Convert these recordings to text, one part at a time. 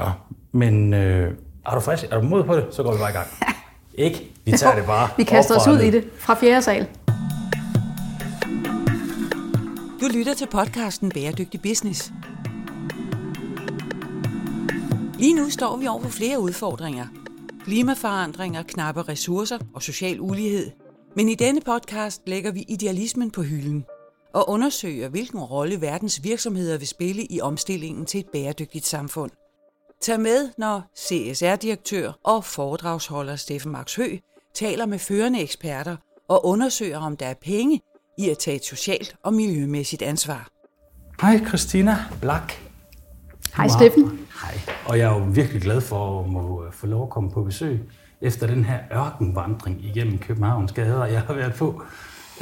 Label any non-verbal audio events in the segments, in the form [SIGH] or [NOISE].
Nå, men øh, er du frisk? Er du mod på det? Så går vi bare i gang. [LAUGHS] Ikke? Vi tager det bare. Vi kaster os ud i det fra fjerde sal. Du lytter til podcasten Bæredygtig Business. Lige nu står vi over for flere udfordringer. Klimaforandringer, knappe ressourcer og social ulighed. Men i denne podcast lægger vi idealismen på hylden og undersøger, hvilken rolle verdens virksomheder vil spille i omstillingen til et bæredygtigt samfund. Tag med, når CSR-direktør og foredragsholder Steffen Max Hø taler med førende eksperter og undersøger, om der er penge i at tage et socialt og miljømæssigt ansvar. Hej Christina Blak. Hej Steffen. Hej. Og jeg er jo virkelig glad for at må øh, få lov at komme på besøg efter den her ørkenvandring igennem Københavns gader, jeg har været på.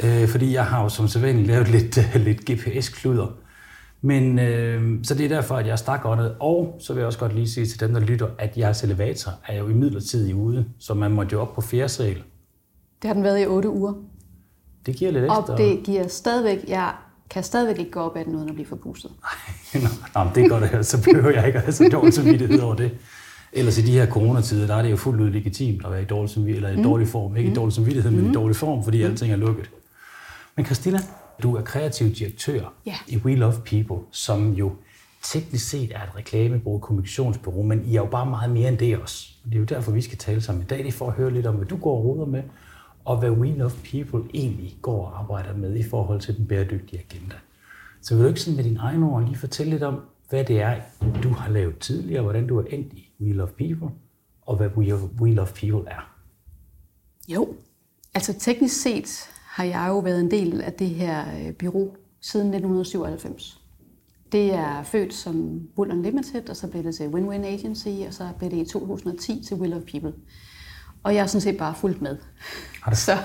Øh, fordi jeg har jo som sædvanligt lavet lidt, [LAUGHS] lidt GPS-kluder. Men øh, så det er derfor, at jeg er stakåndet. Og så vil jeg også godt lige sige til dem, der lytter, at jeres elevator er jo i midlertidig ude, så man måtte jo op på fjerde sal. Det har den været i 8 uger. Det giver lidt ekstra. Og det giver stadigvæk, jeg kan stadigvæk ikke gå op ad den uden at blive forpustet. [LAUGHS] Men det er godt, at- så behøver jeg ikke at have så dårlig samvittighed over det. Ellers i de her coronatider, der er det jo fuldt ud legitimt at være i dårlig, samvittighed, eller i dårlig form. Ikke i dårlig samvittighed, men i dårlig form, fordi alting er lukket. Men Christina, du er kreativ direktør Ja. i We Love People, som jo teknisk set er et reklamebureau, kommunikationsbureau, men I er jo bare meget mere end det også. Og det er jo derfor, vi skal tale sammen i dag, det er for at høre lidt om, hvad du går og roder med, og hvad We Love People egentlig går og arbejder med i forhold til den bæredygtige agenda. Så vil du ikke sådan med dine egne ord lige fortælle lidt om, hvad det er, du har lavet tidligere, hvordan du er endt i We Love People, og hvad We Love People er? Jo. Altså teknisk set har jeg jo været en del af det her øh, bureau siden 1997. Det er født som Bull Unlimited, og så blev det til Win-Win Agency, og så blev det i 2010 til Will of People. Og jeg har sådan set bare fulgt med. Har du- Så.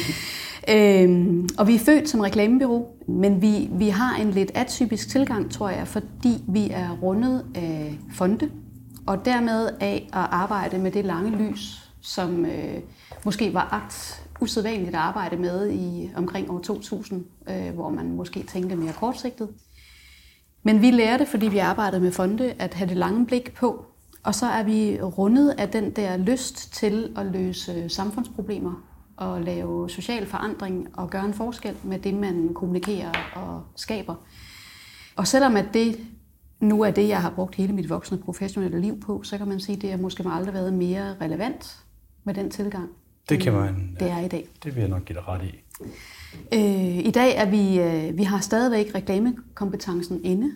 [LAUGHS] øhm, og vi er født som reklamebureau, men vi, vi har en lidt atypisk tilgang, tror jeg, fordi vi er rundet af fonde, og dermed af at arbejde med det lange lys, som øh, måske var ret usædvanligt at arbejde med i omkring år 2000, øh, hvor man måske tænkte mere kortsigtet. Men vi lærte, fordi vi arbejdede med fonde, at have det lange blik på. Og så er vi rundet af den der lyst til at løse samfundsproblemer og lave social forandring og gøre en forskel med det, man kommunikerer og skaber. Og selvom at det nu er det, jeg har brugt hele mit voksne professionelle liv på, så kan man sige, at det har måske aldrig været mere relevant med den tilgang, Det kan man- det er i dag. Det vil jeg nok give dig ret i. Øh, I dag er vi, øh, vi har stadigvæk reklamekompetencen inde.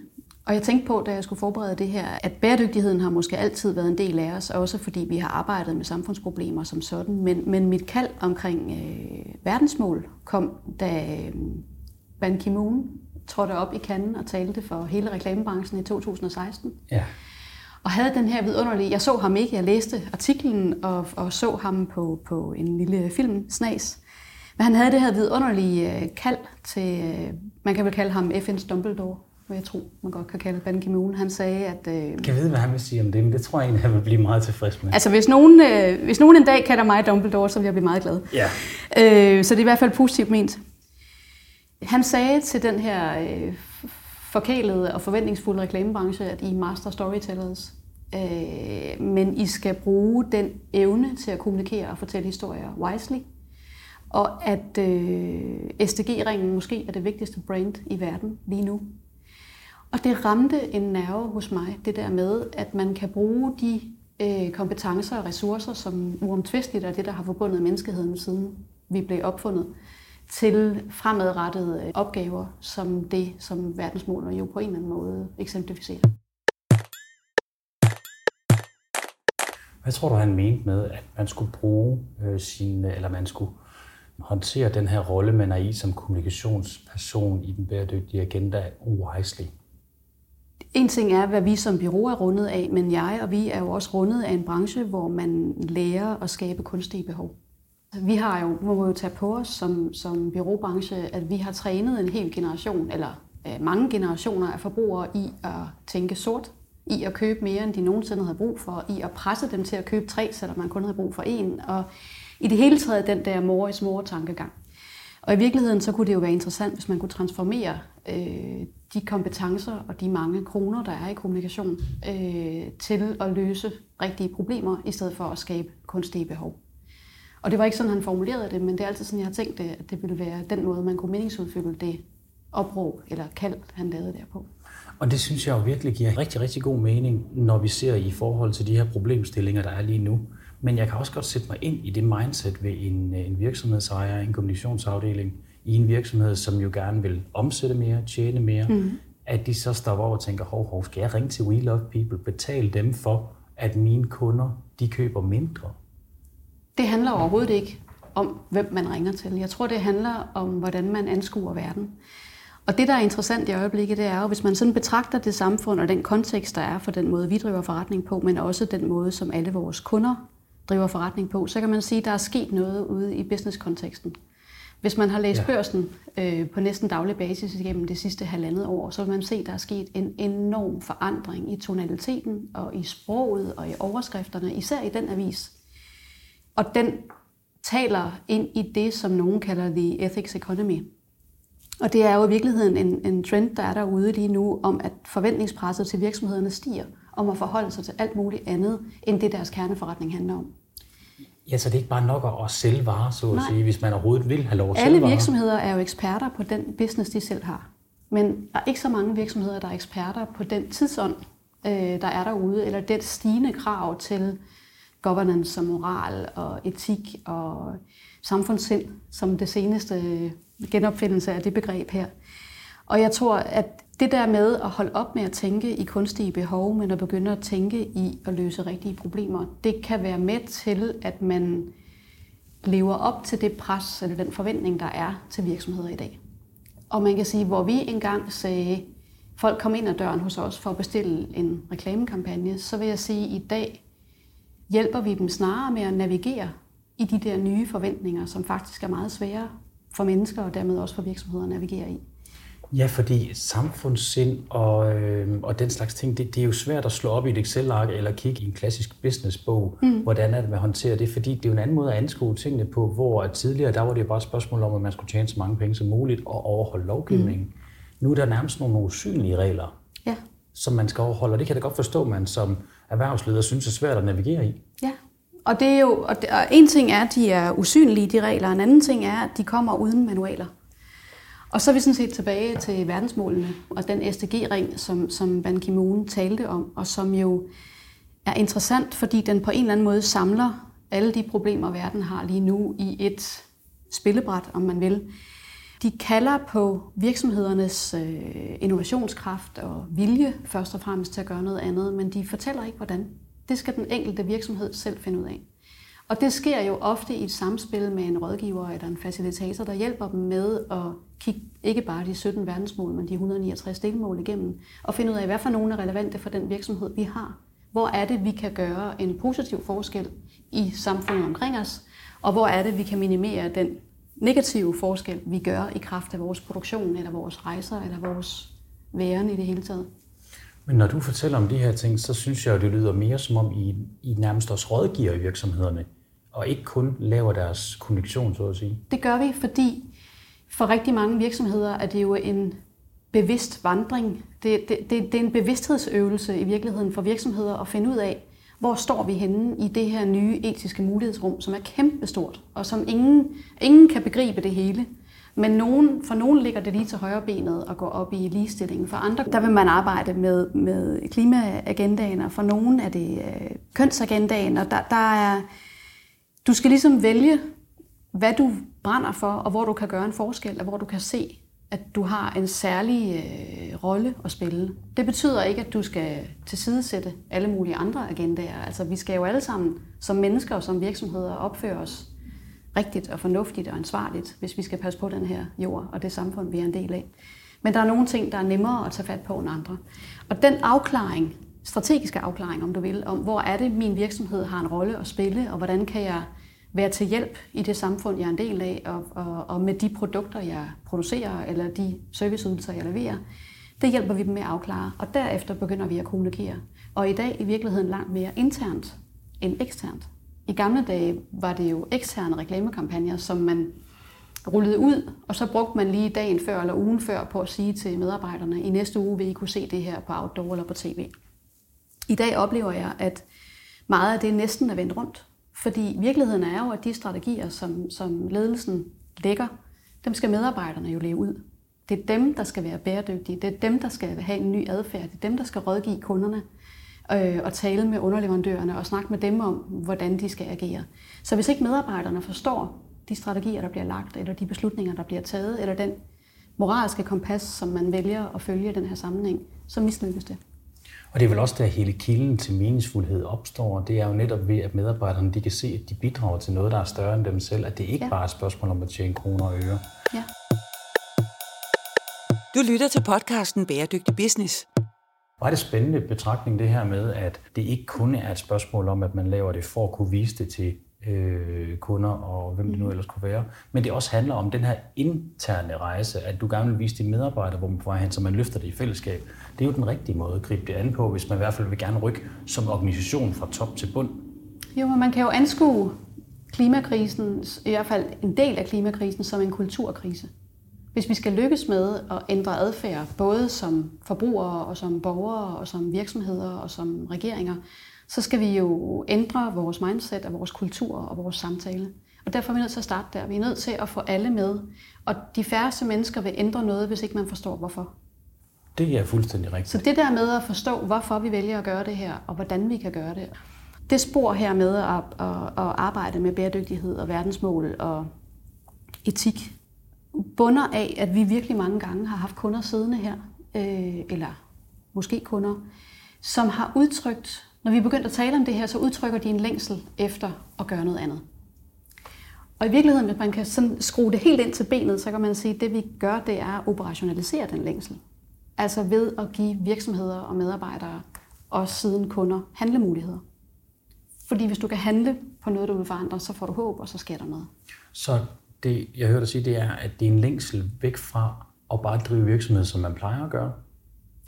Og jeg tænkte på, da jeg skulle forberede det her, at bæredygtigheden har måske altid været en del af os, også fordi vi har arbejdet med samfundsproblemer som sådan. Men, men mit kald omkring øh, verdensmål kom, da øh, Ban Ki-moon trådte op i Cannes og talte for hele reklamebranchen i 2016 Ja. Og havde den her vidunderlige... Jeg så ham ikke, jeg læste artiklen og, og så ham på, på en lille film, Snas. Men han havde det her vidunderlige øh, kald til... Øh, man kan vel kalde ham FN's Dumbledore, hvad jeg tror, man godt kan kalde Ban Ki-moon. Han sagde, at... Øh, Kan jeg vide, hvad han vil sige om det? Men det tror jeg egentlig, han vil blive meget tilfreds med. altså, hvis nogen, øh, hvis nogen en dag kalder mig Dumbledore, så vil jeg blive meget glad. Ja. Øh, så det er i hvert fald positivt ment. Han sagde til den her øh, forkælede og forventningsfulde reklamebranche, at I er master storytellers, øh, men I skal bruge den evne til at kommunikere og fortælle historier wisely, og at øh, SDG-ringen måske er det vigtigste brand i verden lige nu. Og det ramte en nerve hos mig, det der med, at man kan bruge de øh, kompetencer og ressourcer, som uomtvisteligt er det, der har forbundet menneskeheden siden vi blev opfundet, til fremadrettede øh, opgaver, som det, som verdensmålene jo på en eller anden måde eksemplificerer. Hvad tror du, han mente med, at man skulle bruge øh, sin, eller man skulle håndtere den her rolle, man er i som kommunikationsperson i den bæredygtige agenda wisely? En ting er, hvad vi som bureau er rundet af, men jeg og vi er jo også rundet af en branche, hvor man lærer at skabe kunstige behov. Vi har jo, må jo tage på os som, som bureaubranche, at vi har trænet en hel generation, eller øh, mange generationer af forbrugere i at tænke sort, i at købe mere, end de nogensinde havde brug for, i at presse dem til at købe tre, selvom man kun havde brug for en, og i det hele taget den der mor i more tankegang. Og i virkeligheden så kunne det jo være interessant, hvis man kunne transformere øh, de kompetencer og de mange kroner, der er i kommunikation, øh, til at løse rigtige problemer, i stedet for at skabe kunstige behov. Og det var ikke sådan, han formulerede det, men det er altid sådan, jeg har tænkt det, at det ville være den måde, man kunne meningsudfylde det opråb eller kald, han lavede derpå. Og det synes jeg jo virkelig giver rigtig, rigtig god mening, når vi ser i forhold til de her problemstillinger, der er lige nu. Men jeg kan også godt sætte mig ind i det mindset ved en, en virksomhedsejer, en kommunikationsafdeling i en virksomhed, som jo gerne vil omsætte mere, tjene mere, mm. at de så står over og tænker, hov, hov, skal jeg ringe til We Love People, betale dem for, at mine kunder, de køber mindre? Det handler overhovedet ikke om, hvem man ringer til. Jeg tror, det handler om, hvordan man anskuer verden. Og det, der er interessant i øjeblikket, det er jo, hvis man sådan betragter det samfund og den kontekst, der er for den måde, vi driver forretning på, men også den måde, som alle vores kunder driver forretning på, så kan man sige, at der er sket noget ude i business-konteksten. Hvis man har læst ja. børsen øh, på næsten daglig basis igennem det sidste halvandet år, så vil man se, at der er sket en enorm forandring i tonaliteten og i sproget og i overskrifterne, især i den avis. Og den taler ind i det, som nogen kalder the ethics economy. Og det er jo i virkeligheden en, en trend, der er derude lige nu, om at forventningspresset til virksomhederne stiger, om at forholde sig til alt muligt andet, end det deres kerneforretning handler om. Ja, så det er ikke bare nok at sælge varer, så at Nej. sige, hvis man overhovedet vil have lov at sælge Alle virksomheder er jo eksperter på den business, de selv har. Men der er ikke så mange virksomheder, der er eksperter på den tidsånd, øh, der er derude, eller det stigende krav til governance og moral og etik og samfundssind, som det seneste øh, genopfindelse af det begreb her. Og jeg tror, at det der med at holde op med at tænke i kunstige behov, men at begynde at tænke i at løse rigtige problemer, det kan være med til, at man lever op til det pres eller den forventning, der er til virksomheder i dag. Og man kan sige, hvor vi engang sagde, folk kom ind ad døren hos os for at bestille en reklamekampagne, så vil jeg sige, at i dag hjælper vi dem snarere med at navigere i de der nye forventninger, som faktisk er meget svære for mennesker og dermed også for virksomheder at navigere i. Ja, fordi samfundssind og, øh, og den slags ting, det, det er jo svært at slå op i et Excel-ark eller kigge i en klassisk businessbog, mm. hvordan er det, man håndterer det, fordi det er jo en anden måde at anskue tingene på, hvor tidligere, der var det bare et spørgsmål om, at man skulle tjene så mange penge som muligt og overholde lovgivningen. Mm. Nu er der nærmest nogle usynlige regler, ja. som man skal overholde, og det kan jeg da godt forstå, man som erhvervsleder synes er svært at navigere i. Ja, og, det er jo, og, det, og en ting er, at de er usynlige, de regler, og en anden ting er, at de kommer uden manualer. Og så er vi sådan set tilbage til verdensmålene og den SDG-ring, som, som Ban Ki-moon talte om, og som jo er interessant, fordi den på en eller anden måde samler alle de problemer, verden har lige nu i et spillebræt, om man vil. De kalder på virksomhedernes øh, innovationskraft og vilje først og fremmest til at gøre noget andet, men de fortæller ikke, hvordan. Det skal den enkelte virksomhed selv finde ud af. Og det sker jo ofte i et samspil med en rådgiver eller en facilitator, der hjælper dem med at kigge ikke bare de 17 verdensmål, men de 169 delmål igennem, og finde ud af, hvad for nogle er relevante for den virksomhed, vi har. Hvor er det, vi kan gøre en positiv forskel i samfundet omkring os, og hvor er det, vi kan minimere den negative forskel, vi gør i kraft af vores produktion, eller vores rejser, eller vores væren i det hele taget. Men når du fortæller om de her ting, så synes jeg, at det lyder mere som om, I, I nærmest også rådgiver i virksomhederne, og ikke kun laver deres kommunikation, så at sige. Det gør vi, fordi for rigtig mange virksomheder er det jo en bevidst vandring. Det, det, det, det er en bevidsthedsøvelse i virkeligheden for virksomheder at finde ud af, hvor står vi henne i det her nye etiske mulighedsrum, som er kæmpestort, og som ingen, ingen kan begribe det hele. Men nogen, for nogen ligger det lige til højre benet og går op i ligestillingen. For andre, der vil man arbejde med, med klimaagendaen, og for nogen er det øh, kønsagendaen, og der, der er, du skal ligesom vælge, hvad du brænder for, og hvor du kan gøre en forskel, og hvor du kan se, at du har en særlig øh, rolle at spille. Det betyder ikke, at du skal tilsidesætte alle mulige andre agendaer. Altså, vi skal jo alle sammen som mennesker og som virksomheder opføre os rigtigt og fornuftigt og ansvarligt, hvis vi skal passe på den her jord og det samfund, vi er en del af. Men der er nogle ting, der er nemmere at tage fat på end andre. Og den afklaring, strategiske afklaring, om du vil, om hvor er det, min virksomhed har en rolle at spille, og hvordan kan jeg være til hjælp i det samfund, jeg er en del af, og, og, og med de produkter, jeg producerer, eller de serviceydelser, jeg leverer, det hjælper vi dem med at afklare, og derefter begynder vi at kommunikere. Og i dag i virkeligheden langt mere internt end eksternt. I gamle dage var det jo eksterne reklamekampagner, som man rullede ud, og så brugte man lige dagen før eller ugen før på at sige til medarbejderne, i næste uge vil I kunne se det her på outdoor eller på tv. I dag oplever jeg, at meget af det næsten er vendt rundt. Fordi virkeligheden er jo, at de strategier, som, som ledelsen lægger, dem skal medarbejderne jo leve ud. Det er dem, der skal være bæredygtige. Det er dem, der skal have en ny adfærd. Det er dem, der skal rådgive kunderne øh, og tale med underleverandørerne og snakke med dem om, hvordan de skal agere. Så hvis ikke medarbejderne forstår de strategier, der bliver lagt, eller de beslutninger, der bliver taget, eller den moralske kompas, som man vælger at følge i den her sammenhæng, så mislykkes det. Og det er vel også der hele kilden til meningsfuldhed opstår. Det er jo netop ved, at medarbejderne de kan se, at de bidrager til noget, der er større end dem selv. At det ikke ja. bare er et spørgsmål om at tjene kroner og øre. Ja. Du lytter til podcasten Bæredygtig Business. Er det spændende betragtning det her med, at det ikke kun er et spørgsmål om, at man laver det for at kunne vise det til øh, kunder og hvem det nu ellers kunne være. Men det også handler om den her interne rejse, at du gerne vil vise dine medarbejdere, hvor man får hen, så man løfter det i fællesskab. Det er jo den rigtige måde at gribe det an på, hvis man i hvert fald vil gerne rykke som organisation fra top til bund. Jo, men man kan jo anskue klimakrisen, i hvert fald en del af klimakrisen, som en kulturkrise. Hvis vi skal lykkes med at ændre adfærd, både som forbrugere og som borgere og som virksomheder og som regeringer, så skal vi jo ændre vores mindset og vores kultur og vores samtale. Og derfor er vi nødt til at starte der. Vi er nødt til at få alle med. Og de færreste mennesker vil ændre noget, hvis ikke man forstår hvorfor. Det er fuldstændig rigtigt. Så det der med at forstå, hvorfor vi vælger at gøre det her, og hvordan vi kan gøre det. Det spor her med at, at, at arbejde med bæredygtighed og verdensmål og etik, bunder af, at vi virkelig mange gange har haft kunder siddende her, øh, eller måske kunder, som har udtrykt, når vi er begyndt at tale om det her, så udtrykker de en længsel efter at gøre noget andet. Og i virkeligheden, hvis man kan sådan skrue det helt ind til benet, så kan man sige, at det vi gør, det er at operationalisere den længsel. Altså ved at give virksomheder og medarbejdere og siden kunder handlemuligheder. Fordi hvis du kan handle på noget, du vil forandre, så får du håb, og så sker der noget. Så det, jeg hørte dig sige, det er, at det er en længsel væk fra at bare drive virksomhed, som man plejer at gøre?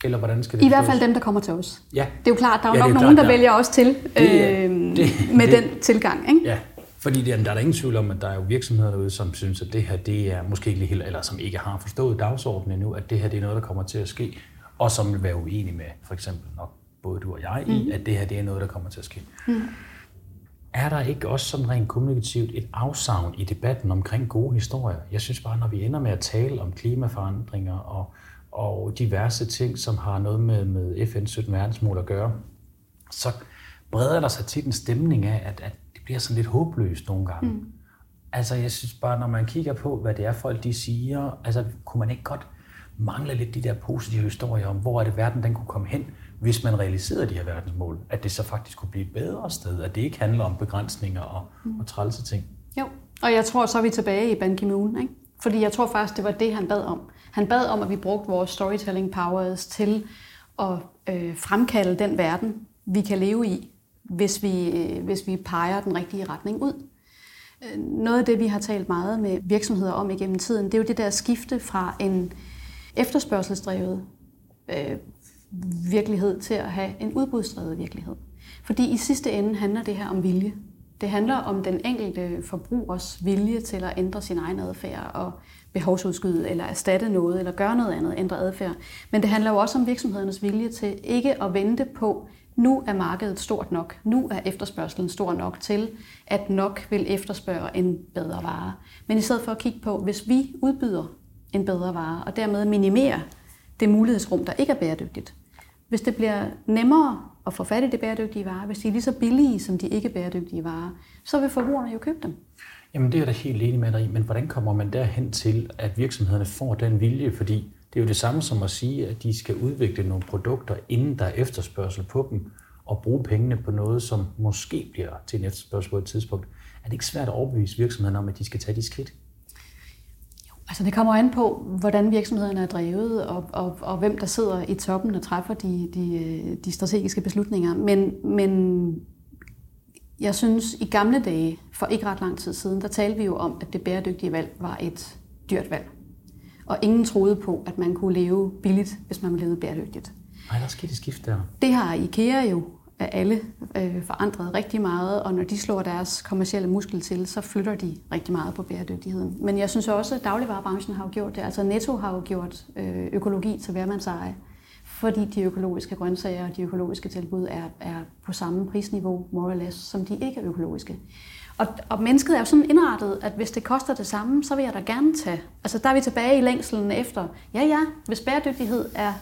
Eller hvordan skal det I hvert fald dem, der kommer til os. Ja. Det er jo klart, der er jo ja, nok er nogen, klart, der, der vælger os til det, øh, det, med det, den tilgang. Ikke? Ja, fordi der, der er der ingen tvivl om, at der er jo virksomheder derude, som synes, at det her det er måske ikke helt, eller som ikke har forstået dagsordenen endnu, at det her det er noget, der kommer til at ske, og som vil være uenige med for eksempel nok både du og jeg i, mm. at det her det er noget, der kommer til at ske. Mm. Er der ikke også sådan rent kommunikativt et afsavn i debatten omkring gode historier? Jeg synes bare, når vi ender med at tale om klimaforandringer og, og diverse ting, som har noget med, med FN's 17 verdensmål at gøre, så breder der sig tit en stemning af, at, at det bliver sådan lidt håbløst nogle gange. Mm. Altså, jeg synes bare, når man kigger på, hvad det er, folk de siger, altså, kunne man ikke godt mangle lidt de der positive historier om, hvor er det verden, den kunne komme hen, hvis man realiserede de her verdensmål, at det så faktisk kunne blive et bedre sted, at det ikke handler om begrænsninger og, mm. og trælse ting. Jo, og jeg tror, så er vi tilbage i Ban Ki-moon, ikke? Fordi jeg tror faktisk, det var det, han bad om. Han bad om, at vi brugte vores storytelling powers til at øh, fremkalde den verden, vi kan leve i, hvis vi, øh, hvis vi peger den rigtige retning ud. Øh, noget af det, vi har talt meget med virksomheder om igennem tiden, det er jo det der skifte fra en efterspørgselsdrevet øh, virkelighed til at have en udbudsdrevet virkelighed. Fordi i sidste ende handler det her om vilje. Det handler om den enkelte forbrugers vilje til at ændre sin egen adfærd og behovsudskyde eller erstatte noget eller gøre noget andet, ændre adfærd. Men det handler jo også om virksomhedernes vilje til ikke at vente på, nu er markedet stort nok, nu er efterspørgselen stor nok til, at nok vil efterspørge en bedre vare. Men i stedet for at kigge på, hvis vi udbyder en bedre vare, og dermed minimerer det mulighedsrum, der ikke er bæredygtigt, hvis det bliver nemmere at få fat i de bæredygtige varer, hvis de er lige så billige som de ikke bæredygtige varer, så vil forbrugerne jo købe dem. Jamen det er jeg da helt enig med dig i, men hvordan kommer man derhen til, at virksomhederne får den vilje? Fordi det er jo det samme som at sige, at de skal udvikle nogle produkter, inden der er efterspørgsel på dem, og bruge pengene på noget, som måske bliver til en efterspørgsel på et tidspunkt. Er det ikke svært at overbevise virksomhederne om, at de skal tage de skridt? Altså det kommer an på, hvordan virksomhederne er drevet, og, og, og hvem der sidder i toppen og træffer de, de, de strategiske beslutninger. Men, men jeg synes, i gamle dage, for ikke ret lang tid siden, der talte vi jo om, at det bæredygtige valg var et dyrt valg. Og ingen troede på, at man kunne leve billigt, hvis man levede bæredygtigt. Nej, der skete et skift der. Det har IKEA jo er alle øh, forandret rigtig meget, og når de slår deres kommercielle muskel til, så flytter de rigtig meget på bæredygtigheden. Men jeg synes også, at dagligvarerbranchen har jo gjort det. Altså Netto har jo gjort øh, økologi til hvermandseje, fordi de økologiske grøntsager og de økologiske tilbud er, er på samme prisniveau, more or less, som de ikke er økologiske. Og, og mennesket er jo sådan indrettet, at hvis det koster det samme, så vil jeg da gerne tage. Altså der er vi tilbage i længselen efter, ja ja, hvis bæredygtighed er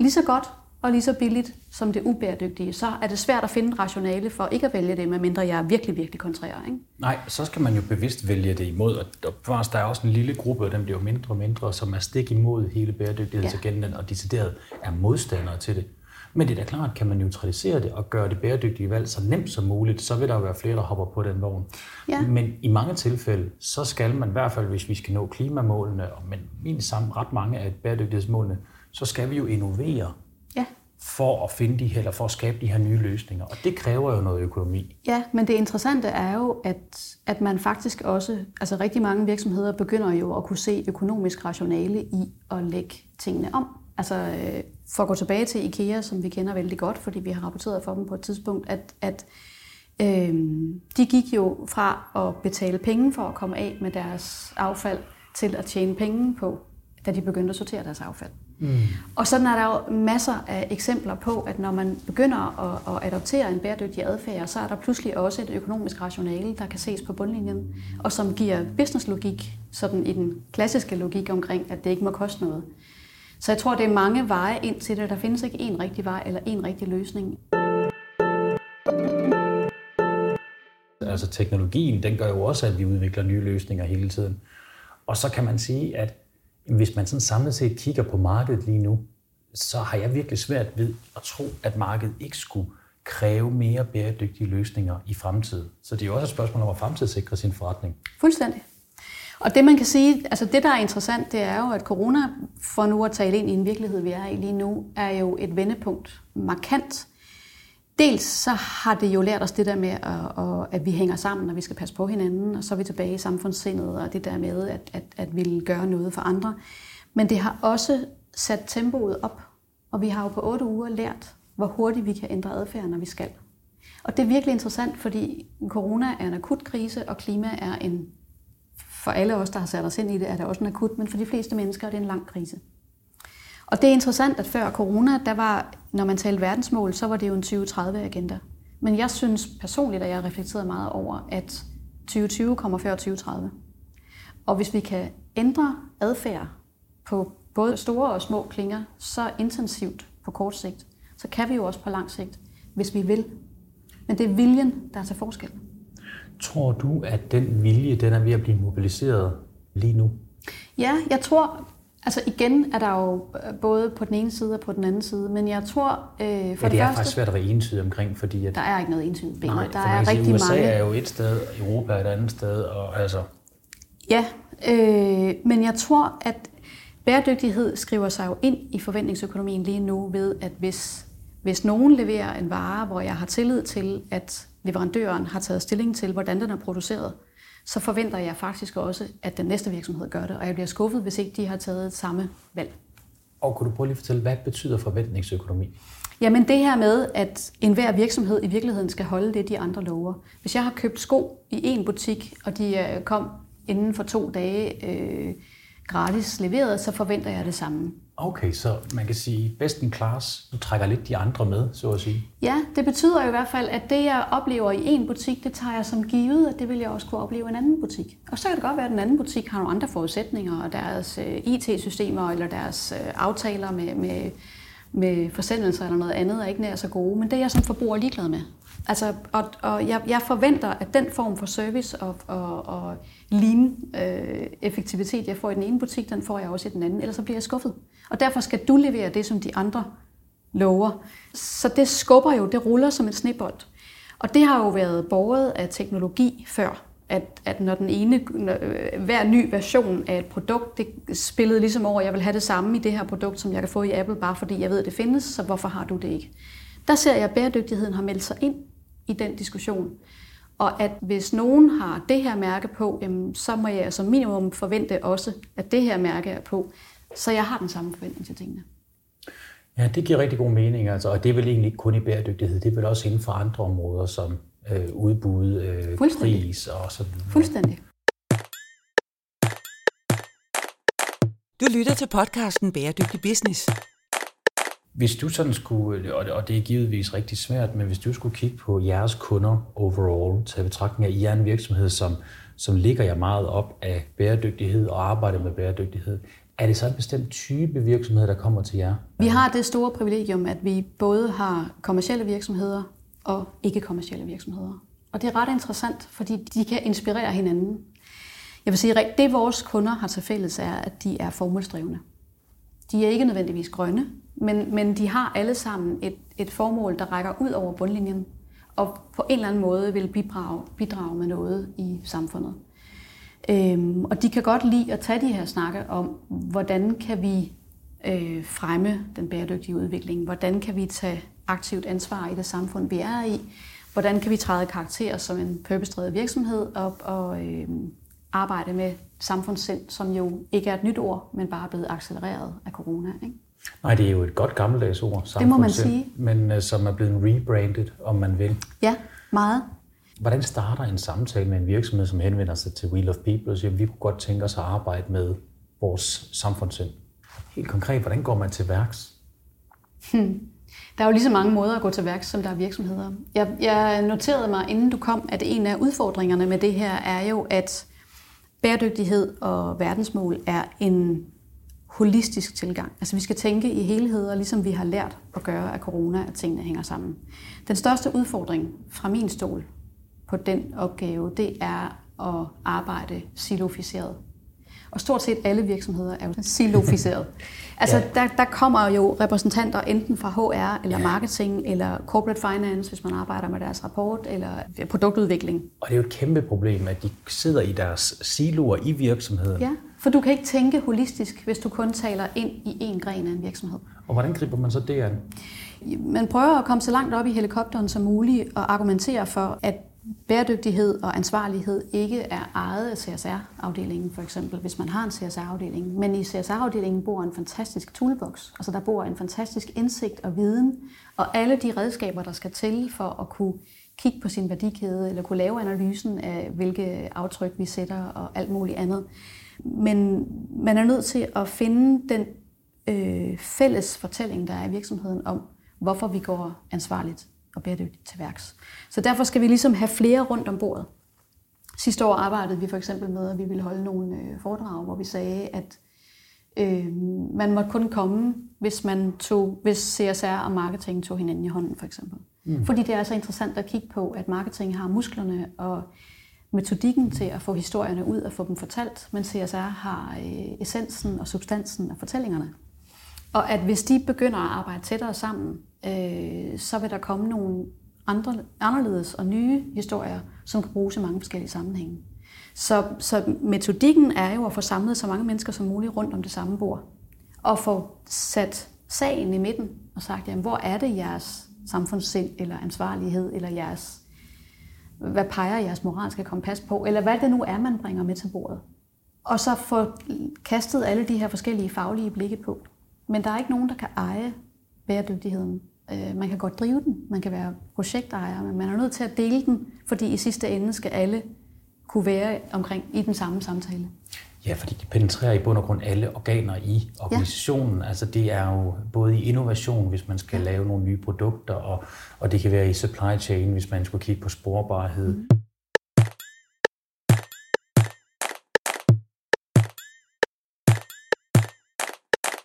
lige så godt og lige så billigt som det ubæredygtige, så er det svært at finde rationale for ikke at vælge det, medmindre jeg er virkelig, virkelig kontrær. Ikke? Nej, så skal man jo bevidst vælge det imod. Og der er også en lille gruppe, og den bliver jo mindre og mindre, som er stik imod hele bæredygtighedsagendaen, ja. og decideret er modstandere til det. Men det er da klart, kan man neutralisere det og gøre det bæredygtige valg så nemt som muligt, så vil der jo være flere, der hopper på den vogn. Ja. Men i mange tilfælde, så skal man i hvert fald, hvis vi skal nå klimamålene, men min sammen ret mange af bæredygtighedsmålene, så skal vi jo innovere for at finde de her, eller for at skabe de her nye løsninger. Og det kræver jo noget økonomi. Ja, men det interessante er jo, at, at man faktisk også, altså rigtig mange virksomheder begynder jo at kunne se økonomisk rationale i at lægge tingene om. Altså øh, for at gå tilbage til IKEA, som vi kender vældig godt, fordi vi har rapporteret for dem på et tidspunkt, at, at øh, de gik jo fra at betale penge for at komme af med deres affald, til at tjene penge på, da de begyndte at sortere deres affald. Mm. Og sådan er der jo masser af eksempler på, at når man begynder at, at adoptere en bæredygtig adfærd, så er der pludselig også et økonomisk rationale, der kan ses på bundlinjen, og som giver businesslogik, sådan i den klassiske logik omkring, at det ikke må koste noget. Så jeg tror, det er mange veje ind til det. Der findes ikke én rigtig vej eller én rigtig løsning. Altså teknologien, den gør jo også, at vi udvikler nye løsninger hele tiden. Og så kan man sige, at hvis man sådan samlet set kigger på markedet lige nu, så har jeg virkelig svært ved at tro, at markedet ikke skulle kræve mere bæredygtige løsninger i fremtiden. Så det er jo også et spørgsmål om at fremtidssikre sin forretning. Fuldstændig. Og det man kan sige, altså det der er interessant, det er jo, at corona, for nu at tale ind i en virkelighed, vi er i lige nu, er jo et vendepunkt markant. Dels så har det jo lært os det der med, at, at vi hænger sammen, og vi skal passe på hinanden, og så er vi tilbage i samfundssindet, og det der med at, at, at vi vil gøre noget for andre. Men det har også sat tempoet op, og vi har jo på otte uger lært, hvor hurtigt vi kan ændre adfærd, når vi skal. Og det er virkelig interessant, fordi corona er en akut krise, og klima er en for alle os, der har sat os ind i det, er det også en akut, men for de fleste mennesker er det en lang krise. Og det er interessant, at før corona, der var, når man talte verdensmål, så var det jo en 2030-agenda. Men jeg synes personligt, at jeg har reflekteret meget over, at 2020 kommer før 2030. Og hvis vi kan ændre adfærd på både store og små klinger så intensivt på kort sigt, så kan vi jo også på lang sigt, hvis vi vil. Men det er viljen, der er til forskel. Tror du, at den vilje, den er ved at blive mobiliseret lige nu? Ja, jeg tror, altså igen er der jo både på den ene side og på den anden side, men jeg tror øh, for ja, det, det er første, faktisk svært at være entydig omkring, fordi at, der er ikke noget entydigt billede. Nej, der er rigtig sige, USA mange. er jo et sted, Europa er et andet sted, og altså... Ja, øh, men jeg tror, at bæredygtighed skriver sig jo ind i forventningsøkonomien lige nu ved, at hvis, hvis nogen leverer en vare, hvor jeg har tillid til, at leverandøren har taget stilling til, hvordan den er produceret, så forventer jeg faktisk også, at den næste virksomhed gør det, og jeg bliver skuffet, hvis ikke de har taget samme valg. Og kunne du prøve lige at fortælle, hvad betyder forventningsøkonomi? Jamen det her med, at enhver virksomhed i virkeligheden skal holde det, de andre lover. Hvis jeg har købt sko i en butik, og de øh, kom inden for to dage øh, gratis leveret, så forventer jeg det samme. Okay, så man kan sige, best in class, du trækker lidt de andre med, så at sige. Ja, det betyder jo i hvert fald, at det, jeg oplever i en butik, det tager jeg som givet, at det vil jeg også kunne opleve i en anden butik. Og så kan det godt være, at den anden butik har nogle andre forudsætninger, og deres øh, IT-systemer eller deres øh, aftaler med, med, med forsendelser eller noget andet er ikke nær så gode, men det er jeg som forbruger ligeglad med. Altså, og, og jeg, jeg forventer, at den form for service og, og, og lean-effektivitet, øh, jeg får i den ene butik, den får jeg også i den anden, ellers så bliver jeg skuffet. Og derfor skal du levere det, som de andre lover. Så det skubber jo, det ruller som et snebold. Og det har jo været borget af teknologi før, at, at når den ene, når, øh, hver ny version af et produkt, det spillede ligesom over, at jeg vil have det samme i det her produkt, som jeg kan få i Apple, bare fordi jeg ved, at det findes, så hvorfor har du det ikke? Der ser jeg, at bæredygtigheden har meldt sig ind i den diskussion. Og at hvis nogen har det her mærke på, jamen, så må jeg som minimum forvente også, at det her mærke er på. Så jeg har den samme forventning til tingene. Ja, det giver rigtig god mening, altså, og det er vel egentlig ikke kun i bæredygtighed, det er vel også inden for andre områder som øh, udbud, øh, pris og sådan noget. Fuldstændig. Du lytter til podcasten Bæredygtig Business. Hvis du sådan skulle, og det er givetvis rigtig svært, men hvis du skulle kigge på jeres kunder overall, til betragtning af, I er en virksomhed, som, som ligger jer meget op af bæredygtighed og arbejder med bæredygtighed, er det så en bestemt type virksomhed, der kommer til jer? Vi har det store privilegium, at vi både har kommercielle virksomheder og ikke-kommercielle virksomheder. Og det er ret interessant, fordi de kan inspirere hinanden. Jeg vil sige, at det vores kunder har til fælles er, at de er formålsdrivende. De er ikke nødvendigvis grønne, men, men de har alle sammen et, et formål, der rækker ud over bundlinjen, og på en eller anden måde vil bidrage, bidrage med noget i samfundet. Øhm, og de kan godt lide at tage de her snakke om, hvordan kan vi øh, fremme den bæredygtige udvikling, hvordan kan vi tage aktivt ansvar i det samfund, vi er i, hvordan kan vi træde karakter som en purpose virksomhed og, og øh, arbejde med samfundssind, som jo ikke er et nyt ord, men bare er blevet accelereret af corona. Ikke? Nej, det er jo et godt gammeldags ord, det må man sige. men uh, som er blevet rebranded, om man vil. Ja, meget. Hvordan starter en samtale med en virksomhed, som henvender sig til Wheel of People og siger, at vi kunne godt tænke os at arbejde med vores samfundssind? Helt konkret, hvordan går man til værks? Hmm. Der er jo lige så mange måder at gå til værks, som der er virksomheder. Jeg, jeg noterede mig, inden du kom, at en af udfordringerne med det her er jo, at bæredygtighed og verdensmål er en holistisk tilgang. Altså vi skal tænke i helheder, ligesom vi har lært at gøre af corona, at tingene hænger sammen. Den største udfordring fra min stol på den opgave, det er at arbejde siloficeret. Og stort set alle virksomheder er jo siloficeret. [LAUGHS] Altså, ja. der, der kommer jo repræsentanter enten fra HR, eller ja. marketing, eller corporate finance, hvis man arbejder med deres rapport, eller produktudvikling. Og det er jo et kæmpe problem, at de sidder i deres siloer i virksomheden. Ja, for du kan ikke tænke holistisk, hvis du kun taler ind i en gren af en virksomhed. Og hvordan griber man så det an? Man prøver at komme så langt op i helikopteren som muligt og argumentere for, at bæredygtighed og ansvarlighed ikke er ejet af CSR-afdelingen, for eksempel, hvis man har en CSR-afdeling. Men i CSR-afdelingen bor en fantastisk toolbox. Altså der bor en fantastisk indsigt og viden, og alle de redskaber, der skal til for at kunne kigge på sin værdikæde, eller kunne lave analysen af, hvilke aftryk vi sætter og alt muligt andet. Men man er nødt til at finde den øh, fælles fortælling, der er i virksomheden om, hvorfor vi går ansvarligt og bæredygtigt til værks. Så derfor skal vi ligesom have flere rundt om bordet. Sidste år arbejdede vi for eksempel med, at vi ville holde nogle øh, foredrag, hvor vi sagde, at øh, man måtte kun komme, hvis, man tog, hvis CSR og marketing tog hinanden i hånden, for eksempel. Mm. Fordi det er så interessant at kigge på, at marketing har musklerne og metodikken til at få historierne ud og få dem fortalt, men CSR har øh, essensen og substansen af fortællingerne. Og at hvis de begynder at arbejde tættere sammen, øh, så vil der komme nogle andre, anderledes og nye historier, som kan bruges i mange forskellige sammenhænge. Så, så metodikken er jo at få samlet så mange mennesker som muligt rundt om det samme bord. Og få sat sagen i midten og sagt, jamen, hvor er det jeres samfundssind eller ansvarlighed eller jeres, hvad peger jeres moralske kompas på, eller hvad det nu er, man bringer med til bordet. Og så få kastet alle de her forskellige faglige blikke på. Men der er ikke nogen, der kan eje bæredygtigheden. Øh, man kan godt drive den, man kan være projektejer, men man er nødt til at dele den, fordi i sidste ende skal alle kunne være omkring i den samme samtale. Ja, fordi de penetrerer i bund og grund alle organer i organisationen. Ja. Altså det er jo både i innovation, hvis man skal ja. lave nogle nye produkter, og, og det kan være i supply chain, hvis man skulle kigge på sporbarhed. Mm.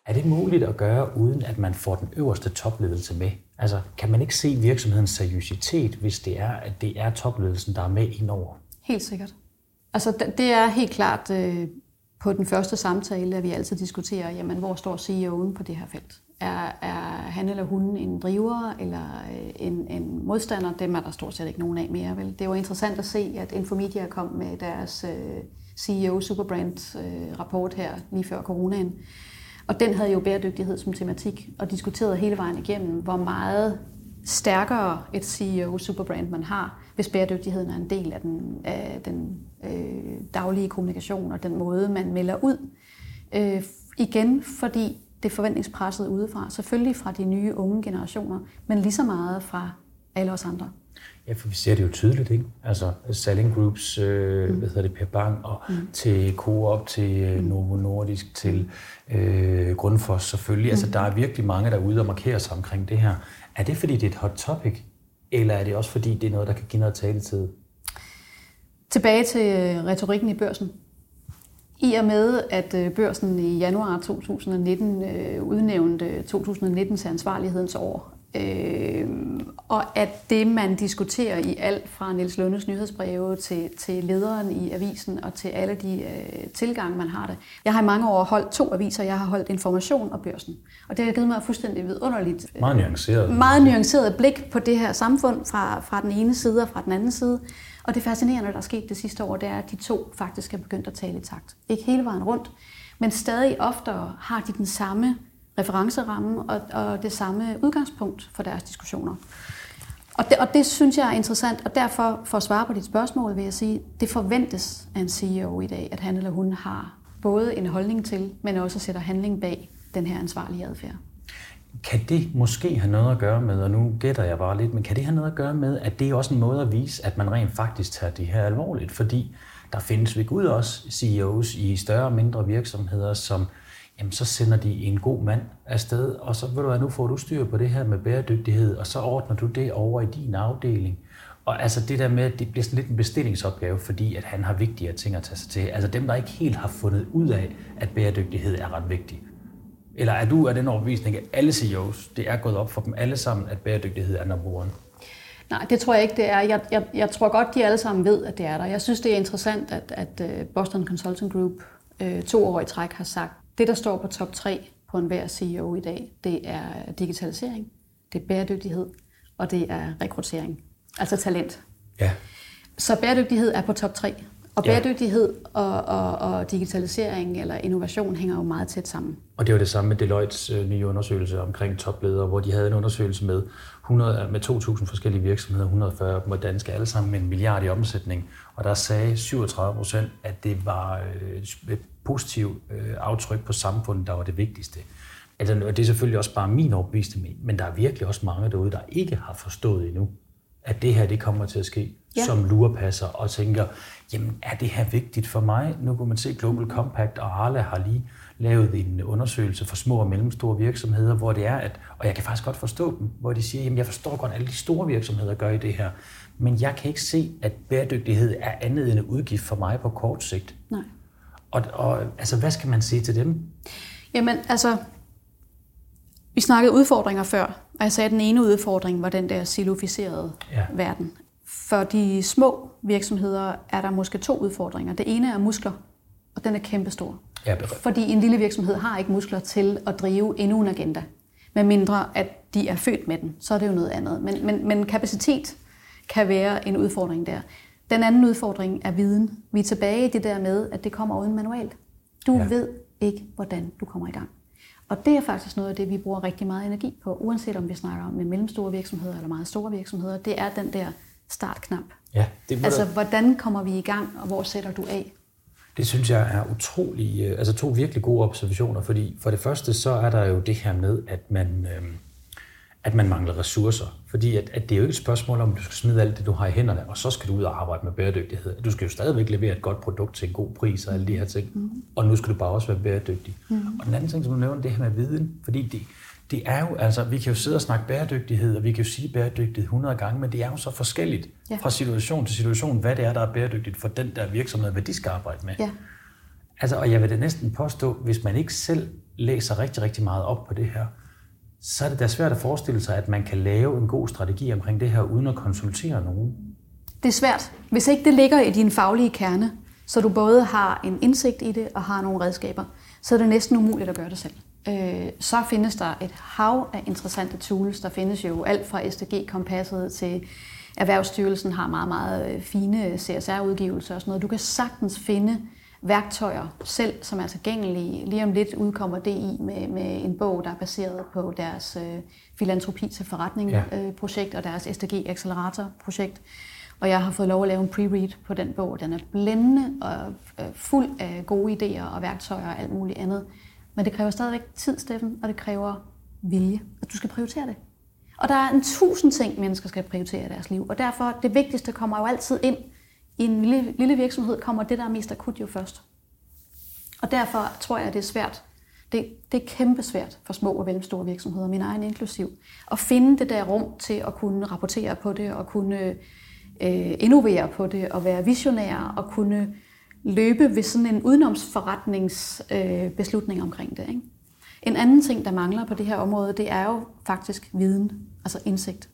Er det muligt at gøre, uden at man får den øverste topledelse med? Altså, kan man ikke se virksomhedens seriøsitet, hvis det er, at det er topledelsen, der er med indover? Helt sikkert. Altså, det er helt klart øh, på den første samtale, at vi altid diskuterer, jamen, hvor står CEO'en på det her felt? Er, er han eller hun en driver eller øh, en, en modstander? Dem er der stort set ikke nogen af mere. Vel? Det var interessant at se, at Infomedia kom med deres øh, CEO Superbrand øh, rapport her lige før coronaen, og den havde jo bæredygtighed som tematik, og diskuterede hele vejen igennem, hvor meget stærkere et CEO superbrand man har, hvis bæredygtigheden er en del af den, af den øh, daglige kommunikation og den måde, man melder ud. Øh, igen, fordi det forventningspresset udefra. Selvfølgelig fra de nye unge generationer, men lige så meget fra alle os andre. Ja, for vi ser det jo tydeligt, ikke? Altså selling groups, øh, mm. hvad hedder det, Per Bang, og mm. til Coop, til øh, mm. Novo Nordisk, til øh, Grundfos selvfølgelig. Altså, mm. Altså der er virkelig mange, der er ude og markere sig omkring det her. Er det fordi, det er et hot topic, eller er det også fordi, det er noget, der kan give noget taletid? Tilbage til øh, retorikken i børsen. I og med, at øh, børsen i januar 2019 øh, udnævnte 2019 til ansvarlighedens år, Øh, og at det, man diskuterer i alt fra Niels Lundes nyhedsbreve til, til lederen i avisen og til alle de øh, tilgange, man har det. Jeg har i mange år holdt to aviser. Jeg har holdt Information og Børsen. Og det har givet mig fuldstændig vidunderligt. Øh, meget nuanceret. Meget nuanceret blik på det her samfund fra, fra den ene side og fra den anden side. Og det fascinerende, der er sket det sidste år, det er, at de to faktisk er begyndt at tale i takt. Ikke hele vejen rundt, men stadig oftere har de den samme referenceramme og, og det samme udgangspunkt for deres diskussioner. Og det, og det synes jeg er interessant, og derfor for at svare på dit spørgsmål vil jeg sige, det forventes af en CEO i dag, at han eller hun har både en holdning til, men også sætter handling bag den her ansvarlige adfærd. Kan det måske have noget at gøre med, og nu gætter jeg bare lidt, men kan det have noget at gøre med, at det er også en måde at vise, at man rent faktisk tager det her alvorligt? Fordi der findes ved Gud også CEOs i større og mindre virksomheder, som jamen så sender de en god mand afsted, og så vil du hvad, nu får du styr på det her med bæredygtighed, og så ordner du det over i din afdeling. Og altså det der med, at det bliver sådan lidt en bestillingsopgave, fordi at han har vigtigere ting at tage sig til. Altså dem, der ikke helt har fundet ud af, at bæredygtighed er ret vigtig. Eller er du af den overbevisning, at alle CEOs, det er gået op for dem alle sammen, at bæredygtighed er number one? Nej, det tror jeg ikke, det er. Jeg, jeg, jeg tror godt, de alle sammen ved, at det er der. Jeg synes, det er interessant, at, at øh, Boston Consulting Group øh, to år i træk har sagt, det, der står på top 3 på enhver CEO i dag, det er digitalisering, det er bæredygtighed, og det er rekruttering. Altså talent. Ja. Så bæredygtighed er på top 3. Og bæredygtighed og, og, og digitalisering eller innovation hænger jo meget tæt sammen. Og det var det samme med Deloittes øh, nye undersøgelse omkring topledere, hvor de havde en undersøgelse med, 100, med 2.000 forskellige virksomheder, 140 af dem var danske, alle sammen med en milliard i omsætning. Og der sagde 37 procent, at det var øh, et positivt øh, aftryk på samfundet, der var det vigtigste. Altså, det er selvfølgelig også bare min overbevisning, men der er virkelig også mange derude, der ikke har forstået endnu, at det her det kommer til at ske ja. som lurepasser og tænker, jamen er det her vigtigt for mig? Nu kan man se Global Compact og Arla har lige lavet en undersøgelse for små og mellemstore virksomheder, hvor det er, at, og jeg kan faktisk godt forstå dem, hvor de siger, jamen jeg forstår godt, at alle de store virksomheder gør i det her, men jeg kan ikke se, at bæredygtighed er andet end en udgift for mig på kort sigt. Nej. Og, og altså, hvad skal man sige til dem? Jamen, altså, vi snakkede udfordringer før, og jeg sagde, at den ene udfordring var den der siloficerede ja. verden. For de små virksomheder er der måske to udfordringer. Det ene er muskler, og den er kæmpestor. Ja, fordi en lille virksomhed har ikke muskler til at drive endnu en agenda. Med mindre at de er født med den, så er det jo noget andet. Men, men, men kapacitet kan være en udfordring der. Den anden udfordring er viden. Vi er tilbage i det der med, at det kommer uden manualt. Du ja. ved ikke, hvordan du kommer i gang. Og det er faktisk noget af det, vi bruger rigtig meget energi på, uanset om vi snakker om med mellemstore virksomheder eller meget store virksomheder. Det er den der startknap. Ja, det altså, hvordan kommer vi i gang, og hvor sætter du af? Det synes jeg er utrolig, øh, altså to virkelig gode observationer, fordi for det første så er der jo det her med, at man, øh, at man mangler ressourcer. Fordi at, at det er jo ikke et spørgsmål om, at du skal smide alt det, du har i hænderne, og så skal du ud og arbejde med bæredygtighed. Du skal jo stadigvæk levere et godt produkt til en god pris og alle de her ting. Mm. Og nu skal du bare også være bæredygtig. Mm. Og den anden ting, som du nævner, det her med viden. Fordi det, det er jo, altså, vi kan jo sidde og snakke bæredygtighed, og vi kan jo sige bæredygtighed 100 gange, men det er jo så forskelligt ja. fra situation til situation, hvad det er, der er bæredygtigt for den der virksomhed, hvad de skal arbejde med. Ja. Altså, og jeg vil det næsten påstå, hvis man ikke selv læser rigtig, rigtig meget op på det her, så er det da svært at forestille sig, at man kan lave en god strategi omkring det her, uden at konsultere nogen. Det er svært. Hvis ikke det ligger i din faglige kerne, så du både har en indsigt i det og har nogle redskaber, så er det næsten umuligt at gøre det selv. Øh, så findes der et hav af interessante tools. Der findes jo alt fra SDG-kompasset til Erhvervsstyrelsen har meget, meget øh, fine CSR-udgivelser og sådan noget. Du kan sagtens finde værktøjer selv, som er tilgængelige. Lige om lidt udkommer DI med, med en bog, der er baseret på deres øh, filantropi til forretning-projekt ja. øh, og deres SDG-accelerator-projekt. Og jeg har fået lov at lave en pre-read på den bog. Den er blændende og øh, fuld af gode idéer og værktøjer og alt muligt andet. Men det kræver stadigvæk tid, Steffen, og det kræver vilje, at du skal prioritere det. Og der er en tusind ting, mennesker skal prioritere i deres liv, og derfor det vigtigste kommer jo altid ind i en lille, lille virksomhed, kommer det, der er mest akut jo først. Og derfor tror jeg, det er svært. Det, det er kæmpe svært for små og mellemstore virksomheder, min egen inklusiv, at finde det der rum til at kunne rapportere på det, og kunne øh, øh innovere på det, og være visionær, og kunne løbe ved sådan en udenomsforretningsbeslutning øh, omkring det. Ikke? En anden ting, der mangler på det her område, det er jo faktisk viden, altså indsigt.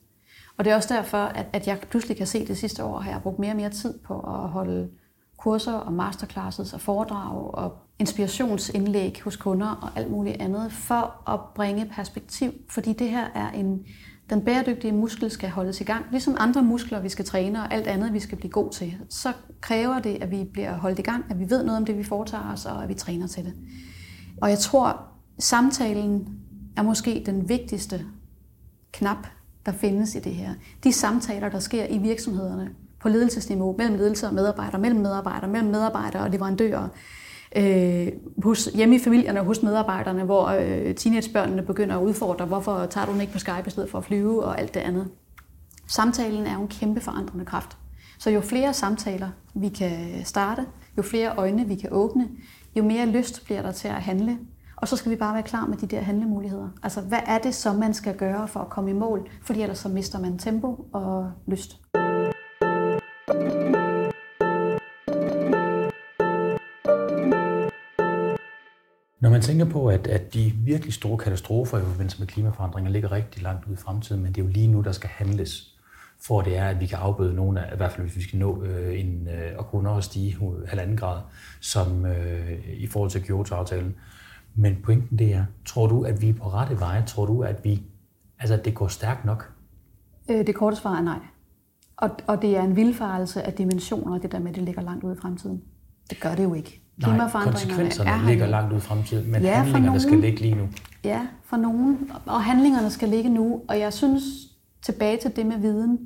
Og det er også derfor, at, at jeg pludselig kan se, det sidste år har jeg brugt mere og mere tid på at holde kurser og masterclasses og foredrag og inspirationsindlæg hos kunder og alt muligt andet, for at bringe perspektiv. Fordi det her er en, den bæredygtige muskel skal holdes i gang. Ligesom andre muskler, vi skal træne og alt andet, vi skal blive god til, så kræver det, at vi bliver holdt i gang, at vi ved noget om det, vi foretager os, og at vi træner til det. Og jeg tror, samtalen er måske den vigtigste knap, der findes i det her. De samtaler, der sker i virksomhederne på ledelsesniveau, mellem ledelse og medarbejdere, mellem medarbejdere, mellem medarbejdere og leverandører, øh, hos, hjemme i familierne og hos medarbejderne, hvor øh, teenagebørnene begynder at udfordre, hvorfor tager du den ikke på Skype i stedet for at flyve og alt det andet. Samtalen er jo en kæmpe forandrende kraft. Så jo flere samtaler vi kan starte, jo flere øjne vi kan åbne, jo mere lyst bliver der til at handle. Og så skal vi bare være klar med de der handlemuligheder. Altså, hvad er det så, man skal gøre for at komme i mål? Fordi ellers så mister man tempo og lyst. Når man tænker på, at, at de virkelig store katastrofer i forbindelse med klimaforandringer ligger rigtig langt ude i fremtiden, men det er jo lige nu, der skal handles, for det er, at vi kan afbøde nogle af, i hvert fald hvis vi skal nå øh, en, øh, og kunne nå at stige halvanden grad, som øh, i forhold til Kyoto-aftalen. Men pointen det er, tror du, at vi er på rette vej? Tror du, at vi, altså, at det går stærkt nok? Øh, det korte svar er nej. Og, og det er en vildfarelse af dimensioner, det der med, at det ligger langt ude i fremtiden. Det gør det jo ikke. Nej, konsekvenserne er ligger langt ude i fremtiden, men ja, handlingerne nogen, skal ligge lige nu. Ja, for nogen. Og handlingerne skal ligge nu. Og jeg synes, tilbage til det med viden,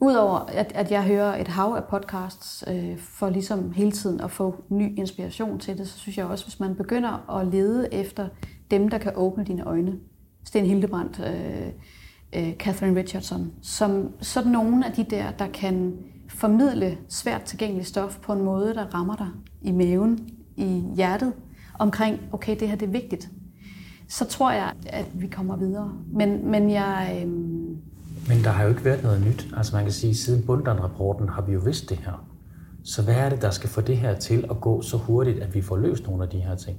udover at, at jeg hører et hav af podcasts øh, for ligesom hele tiden at få ny inspiration til det, så synes jeg også, hvis man begynder at lede efter dem, der kan åbne dine øjne, Sten Hildebrandt, øh, øh, Catherine Richardson, som sådan nogle af de der, der kan formidle svært tilgængeligt stof på en måde, der rammer dig i maven, i hjertet, omkring, okay, det her det er vigtigt, så tror jeg, at vi kommer videre. Men, men jeg... Øhm... Men der har jo ikke været noget nyt. Altså man kan sige, siden Bundan-rapporten har vi jo vidst det her. Så hvad er det, der skal få det her til at gå så hurtigt, at vi får løst nogle af de her ting?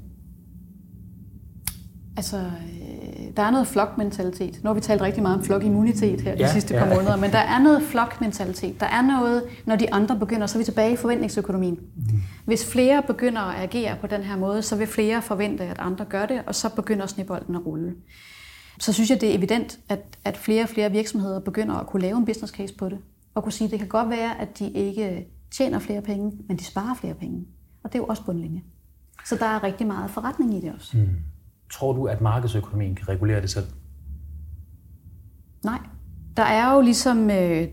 Altså, øh, der er noget flokmentalitet. Nu har vi talt rigtig meget om flokimmunitet her de ja, sidste par ja. måneder, men der er noget flokmentalitet. Der er noget, når de andre begynder, så er vi tilbage i forventningsøkonomien. Mm. Hvis flere begynder at agere på den her måde, så vil flere forvente, at andre gør det, og så begynder snibolden at rulle. Så synes jeg, det er evident, at, at flere og flere virksomheder begynder at kunne lave en business case på det, og kunne sige, at det kan godt være, at de ikke tjener flere penge, men de sparer flere penge. Og det er jo også bundlinje. Så der er rigtig meget forretning i det også. Mm. Tror du, at markedsøkonomien kan regulere det selv? Nej. Der er jo ligesom øh,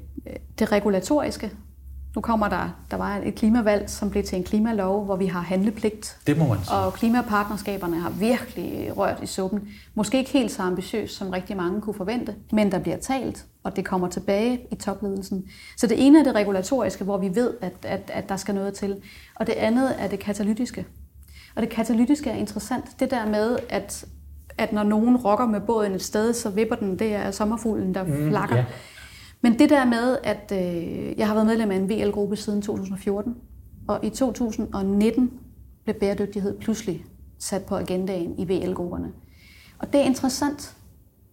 det regulatoriske. Nu kommer der, der var et klimavalg, som blev til en klimalov, hvor vi har handlepligt. Det må man sige. Og klimapartnerskaberne har virkelig rørt i suppen. Måske ikke helt så ambitiøst, som rigtig mange kunne forvente, men der bliver talt, og det kommer tilbage i topledelsen. Så det ene er det regulatoriske, hvor vi ved, at, at, at der skal noget til. Og det andet er det katalytiske. Og det katalytiske er interessant. Det der med, at, at når nogen rokker med båden et sted, så vipper den, det er sommerfuglen, der mm, flakker. Yeah. Men det der med, at øh, jeg har været medlem af en VL-gruppe siden 2014, og i 2019 blev bæredygtighed pludselig sat på agendaen i VL-grupperne. Og det er interessant,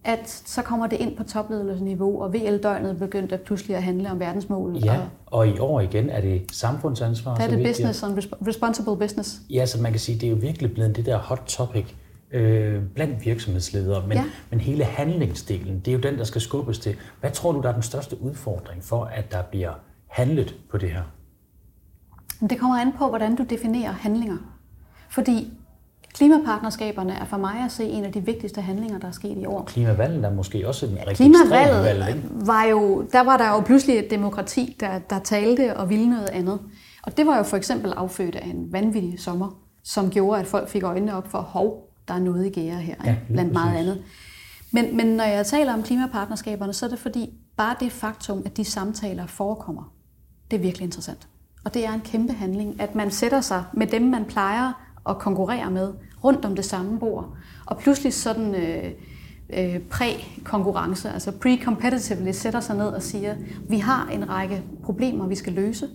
at så kommer det ind på topledelsesniveau, og VL-døgnet begyndte pludselig at handle om verdensmål. Ja, og, i år igen er det samfundsansvar. Det er det business og responsible business. Ja, så man kan sige, det er jo virkelig blevet det der hot topic øh, blandt virksomhedsledere, men, ja. men hele handlingsdelen, det er jo den, der skal skubbes til. Hvad tror du, der er den største udfordring for, at der bliver handlet på det her? Det kommer an på, hvordan du definerer handlinger. Fordi Klimapartnerskaberne er for mig at se en af de vigtigste handlinger, der er sket i år. Klimavalget er måske også en rigtig Klimavalget valg, ikke? var jo, der var der jo pludselig et demokrati, der, der talte og ville noget andet. Og det var jo for eksempel affødt af en vanvittig sommer, som gjorde, at folk fik øjnene op for, hov, der er noget i gære her, Ja, blandt meget præcis. andet. Men, men når jeg taler om klimapartnerskaberne, så er det fordi, bare det faktum, at de samtaler forekommer, det er virkelig interessant. Og det er en kæmpe handling, at man sætter sig med dem, man plejer at konkurrere med, rundt om det samme bord. Og pludselig sådan øh, øh, præ-konkurrence, altså pre-competitively, sætter sig ned og siger, vi har en række problemer, vi skal løse.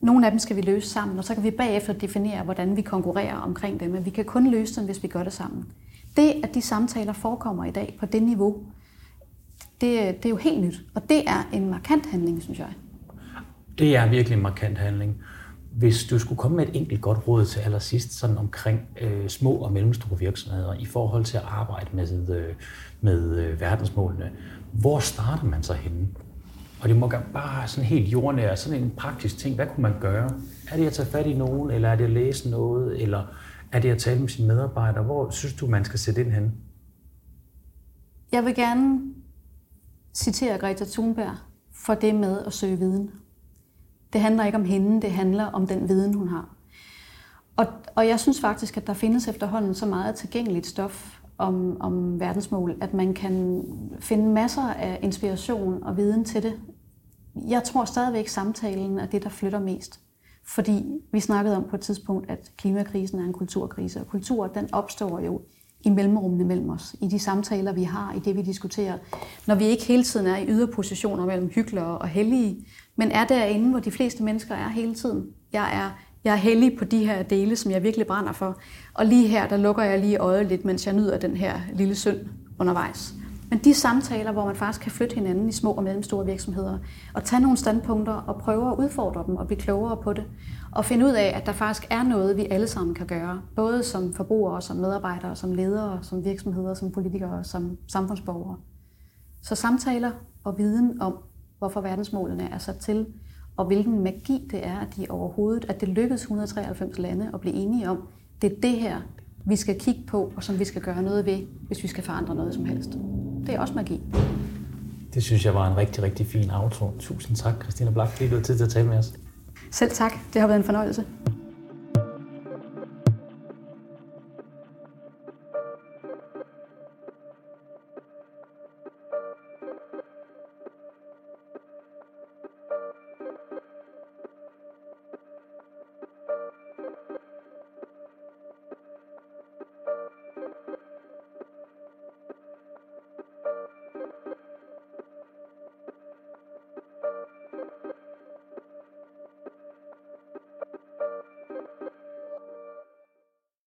Nogle af dem skal vi løse sammen, og så kan vi bagefter definere, hvordan vi konkurrerer omkring dem. Men vi kan kun løse dem, hvis vi gør det sammen. Det, at de samtaler forekommer i dag på det niveau, det, det er jo helt nyt. Og det er en markant handling, synes jeg. Det er virkelig en markant handling. Hvis du skulle komme med et enkelt godt råd til allersidst sådan omkring øh, små og mellemstore virksomheder i forhold til at arbejde med, øh, med øh, verdensmålene, hvor starter man så henne? Og det må gøre bare sådan helt jordnær, sådan en praktisk ting. Hvad kunne man gøre? Er det at tage fat i nogen, eller er det at læse noget, eller er det at tale med sine medarbejdere? Hvor synes du, man skal sætte ind hen? Jeg vil gerne citere Greta Thunberg for det med at søge viden. Det handler ikke om hende, det handler om den viden, hun har. Og, og jeg synes faktisk, at der findes efterhånden så meget tilgængeligt stof om, om verdensmål, at man kan finde masser af inspiration og viden til det. Jeg tror stadigvæk, samtalen er det, der flytter mest. Fordi vi snakkede om på et tidspunkt, at klimakrisen er en kulturkrise, og kultur den opstår jo i mellemrummene mellem os, i de samtaler, vi har, i det, vi diskuterer. Når vi ikke hele tiden er i yderpositioner mellem hyggelige og hellige, men er derinde, hvor de fleste mennesker er hele tiden. Jeg er, jeg er heldig på de her dele, som jeg virkelig brænder for. Og lige her, der lukker jeg lige øjet lidt, mens jeg nyder den her lille synd undervejs. Men de samtaler, hvor man faktisk kan flytte hinanden i små og mellemstore virksomheder, og tage nogle standpunkter og prøve at udfordre dem og blive klogere på det, og finde ud af, at der faktisk er noget, vi alle sammen kan gøre, både som forbrugere, som medarbejdere, som ledere, som virksomheder, som politikere, som samfundsborgere. Så samtaler og viden om, hvorfor verdensmålene er sat til, og hvilken magi det er, at de overhovedet, at det lykkedes 193 lande at blive enige om, det er det her, vi skal kigge på, og som vi skal gøre noget ved, hvis vi skal forandre noget som helst. Det er også magi. Det synes jeg var en rigtig, rigtig fin outro. Tusind tak, Christina Blak, fordi du havde tid til at tale med os. Selv tak. Det har været en fornøjelse.